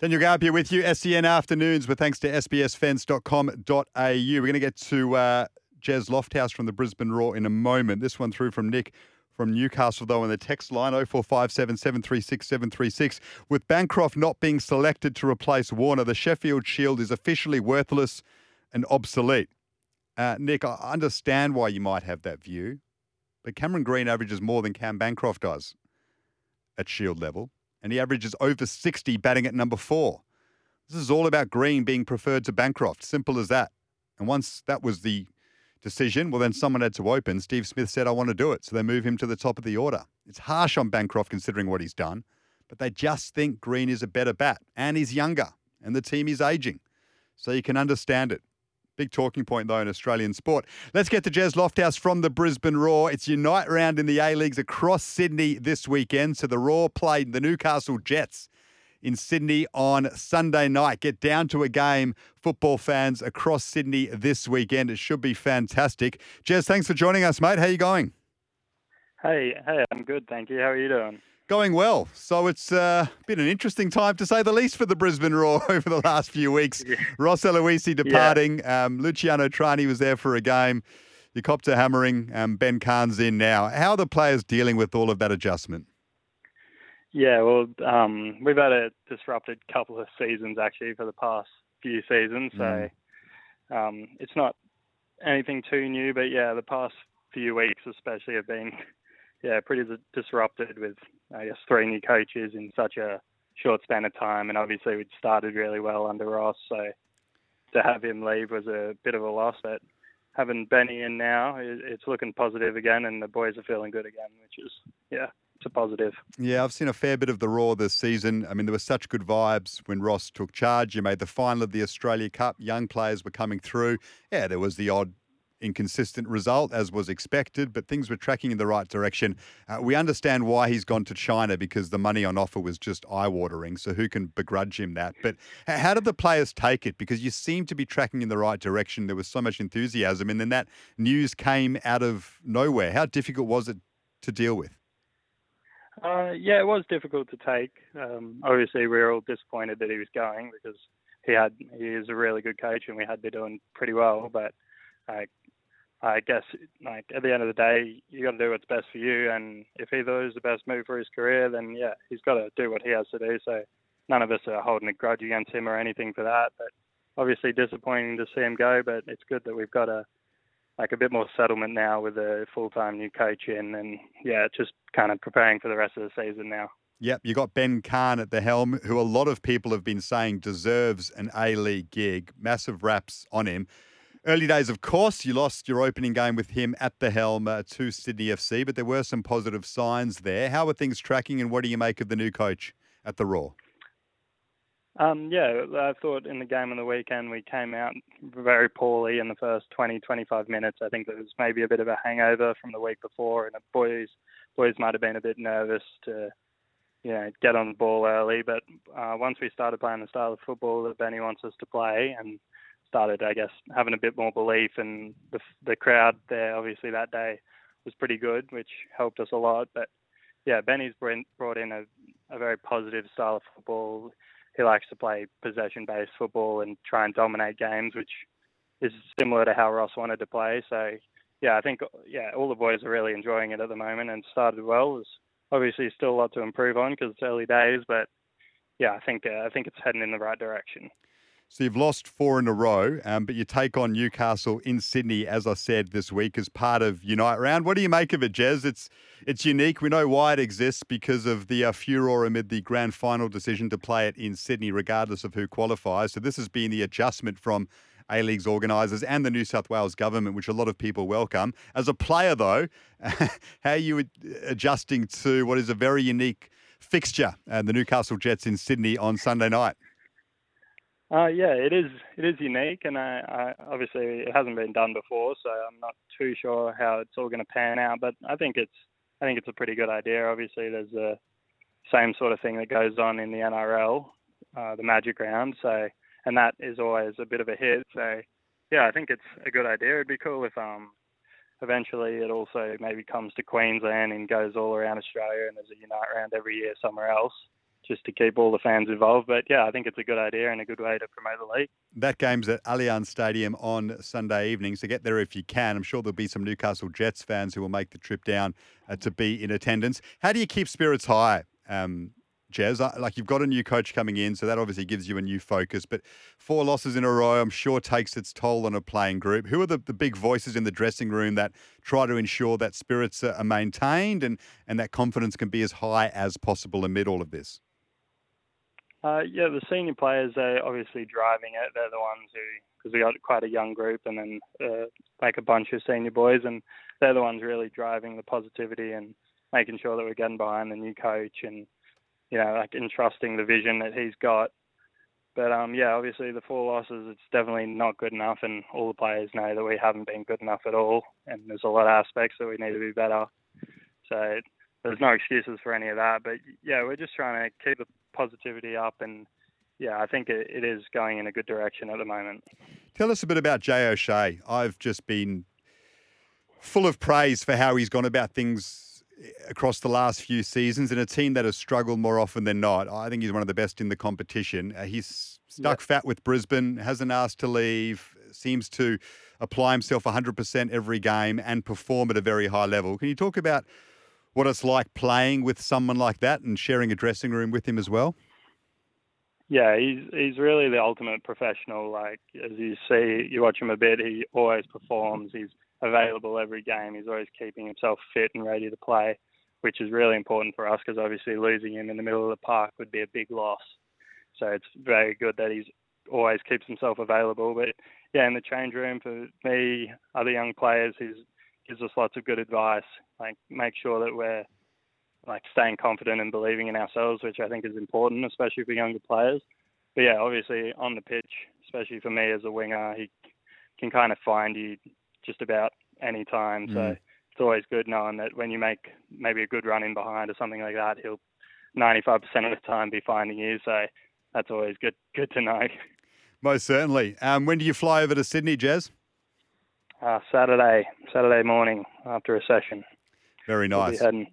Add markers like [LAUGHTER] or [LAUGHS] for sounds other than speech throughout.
Daniel Garb here with you, SEN Afternoons, with thanks to sbsfence.com.au. We're going to get to uh, Jez Lofthouse from the Brisbane Roar in a moment. This one through from Nick from Newcastle, though, on the text line 0457 736 736. With Bancroft not being selected to replace Warner, the Sheffield Shield is officially worthless and obsolete. Uh, Nick, I understand why you might have that view, but Cameron Green averages more than Cam Bancroft does at Shield level and he averages over 60 batting at number four. This is all about Green being preferred to Bancroft. Simple as that. And once that was the decision, well, then someone had to open. Steve Smith said, I want to do it. So they move him to the top of the order. It's harsh on Bancroft considering what he's done, but they just think Green is a better bat and he's younger and the team is aging. So you can understand it. Big talking point, though, in Australian sport. Let's get to Jez Lofthouse from the Brisbane Roar. It's Unite round in the A Leagues across Sydney this weekend. So the Roar played the Newcastle Jets in Sydney on Sunday night. Get down to a game, football fans across Sydney this weekend. It should be fantastic. Jez, thanks for joining us, mate. How are you going? Hey, hey, I'm good, thank you. How are you doing? Going well. So it's uh, been an interesting time to say the least for the Brisbane Roar [LAUGHS] over the last few weeks. Yeah. Ross Aloisi departing. Yeah. Um, Luciano Trani was there for a game. You copped a hammering. Um, ben Cahn's in now. How are the players dealing with all of that adjustment? Yeah, well, um, we've had a disrupted couple of seasons actually for the past few seasons. So mm. um, it's not anything too new, but yeah, the past few weeks especially have been yeah pretty disrupted with I guess three new coaches in such a short span of time, and obviously we'd started really well under Ross, so to have him leave was a bit of a loss. But having Benny in now, it's looking positive again, and the boys are feeling good again, which is yeah. It's a positive. Yeah, I've seen a fair bit of the Roar this season. I mean, there were such good vibes when Ross took charge. You made the final of the Australia Cup. Young players were coming through. Yeah, there was the odd inconsistent result, as was expected, but things were tracking in the right direction. Uh, we understand why he's gone to China because the money on offer was just eye watering. So who can begrudge him that? But how did the players take it? Because you seem to be tracking in the right direction. There was so much enthusiasm, and then that news came out of nowhere. How difficult was it to deal with? Uh, yeah, it was difficult to take. Um, obviously, we were all disappointed that he was going because he had he is a really good coach and we had been doing pretty well. But uh, I guess like at the end of the day, you got to do what's best for you. And if either is the best move for his career, then yeah, he's got to do what he has to do. So none of us are holding a grudge against him or anything for that. But obviously disappointing to see him go. But it's good that we've got a like a bit more settlement now with a full-time new coach in, and yeah, just kind of preparing for the rest of the season now. Yep, you got Ben Cahn at the helm, who a lot of people have been saying deserves an A League gig. Massive raps on him. Early days, of course, you lost your opening game with him at the helm uh, to Sydney FC, but there were some positive signs there. How are things tracking, and what do you make of the new coach at the Roar? Um, yeah, I thought in the game on the weekend we came out very poorly in the first 20, 25 minutes. I think there was maybe a bit of a hangover from the week before, and the boys boys might have been a bit nervous to you know get on the ball early. But uh, once we started playing the style of football that Benny wants us to play, and started, I guess, having a bit more belief, and the the crowd there obviously that day was pretty good, which helped us a lot. But yeah, Benny's brought in a, a very positive style of football. He likes to play possession-based football and try and dominate games, which is similar to how Ross wanted to play. So yeah, I think yeah, all the boys are really enjoying it at the moment and started well. There's obviously still a lot to improve on because it's early days, but yeah, I think uh, I think it's heading in the right direction. So you've lost four in a row, um, but you take on Newcastle in Sydney, as I said this week, as part of Unite Round. What do you make of it, Jez? It's it's unique. We know why it exists because of the uh, furor amid the grand final decision to play it in Sydney, regardless of who qualifies. So this has been the adjustment from A League's organisers and the New South Wales government, which a lot of people welcome. As a player, though, [LAUGHS] how are you adjusting to what is a very unique fixture, and the Newcastle Jets in Sydney on Sunday night. Uh, yeah, it is. It is unique, and I, I, obviously it hasn't been done before, so I'm not too sure how it's all going to pan out. But I think it's, I think it's a pretty good idea. Obviously, there's the same sort of thing that goes on in the NRL, uh, the Magic Round. So, and that is always a bit of a hit. So, yeah, I think it's a good idea. It'd be cool if um, eventually it also maybe comes to Queensland and goes all around Australia, and there's a Unite Round every year somewhere else just to keep all the fans involved. But yeah, I think it's a good idea and a good way to promote the league. That game's at Allianz Stadium on Sunday evening, so get there if you can. I'm sure there'll be some Newcastle Jets fans who will make the trip down uh, to be in attendance. How do you keep spirits high? Um, Jez, like you've got a new coach coming in, so that obviously gives you a new focus. But four losses in a row, I'm sure takes its toll on a playing group. Who are the, the big voices in the dressing room that try to ensure that spirits are maintained and, and that confidence can be as high as possible amid all of this? Uh, yeah, the senior players are obviously driving it. They're the ones who, because we got quite a young group and then uh, like a bunch of senior boys, and they're the ones really driving the positivity and making sure that we're getting behind the new coach and you know like entrusting the vision that he's got. But um, yeah, obviously the four losses, it's definitely not good enough, and all the players know that we haven't been good enough at all, and there's a lot of aspects that we need to be better. So there's no excuses for any of that. But yeah, we're just trying to keep the positivity up, and yeah, I think it, it is going in a good direction at the moment. Tell us a bit about Jay O'Shea. I've just been full of praise for how he's gone about things across the last few seasons in a team that has struggled more often than not. I think he's one of the best in the competition. Uh, he's stuck yep. fat with Brisbane, hasn't asked to leave, seems to apply himself 100% every game and perform at a very high level. Can you talk about what it's like playing with someone like that and sharing a dressing room with him as well? Yeah, he's he's really the ultimate professional. Like as you see, you watch him a bit. He always performs. He's available every game. He's always keeping himself fit and ready to play, which is really important for us because obviously losing him in the middle of the park would be a big loss. So it's very good that he's always keeps himself available. But yeah, in the change room for me, other young players, he's gives us lots of good advice. Like make sure that we're like staying confident and believing in ourselves, which I think is important, especially for younger players. But yeah, obviously on the pitch, especially for me as a winger, he can kind of find you just about any time. Mm. So it's always good knowing that when you make maybe a good run in behind or something like that, he'll 95% of the time be finding you. So that's always good good to know. Most certainly. Um, when do you fly over to Sydney, Jez? Uh, Saturday, Saturday morning after a session. Very nice. We'll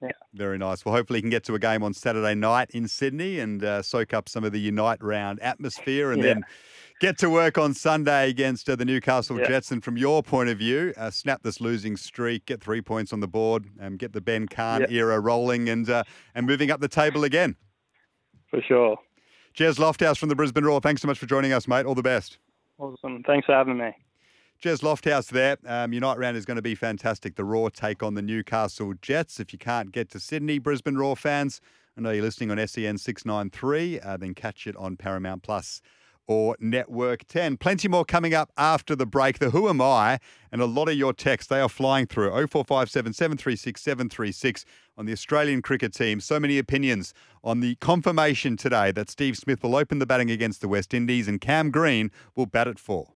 yeah. Very nice. Well, hopefully, you can get to a game on Saturday night in Sydney and uh, soak up some of the Unite round atmosphere and yeah. then get to work on Sunday against uh, the Newcastle yeah. Jets. And from your point of view, uh, snap this losing streak, get three points on the board, and get the Ben Cahn era rolling and, uh, and moving up the table again. For sure. Jez Lofthouse from the Brisbane Roar. Thanks so much for joining us, mate. All the best. Awesome. Thanks for having me. Jez Lofthouse there. Um, Unite round is going to be fantastic. The Roar take on the Newcastle Jets. If you can't get to Sydney, Brisbane Roar fans, I know you're listening on SEN 693, uh, then catch it on Paramount Plus or Network 10. Plenty more coming up after the break. The Who Am I and a lot of your texts, they are flying through 0457 736 736 on the Australian cricket team. So many opinions on the confirmation today that Steve Smith will open the batting against the West Indies and Cam Green will bat it four.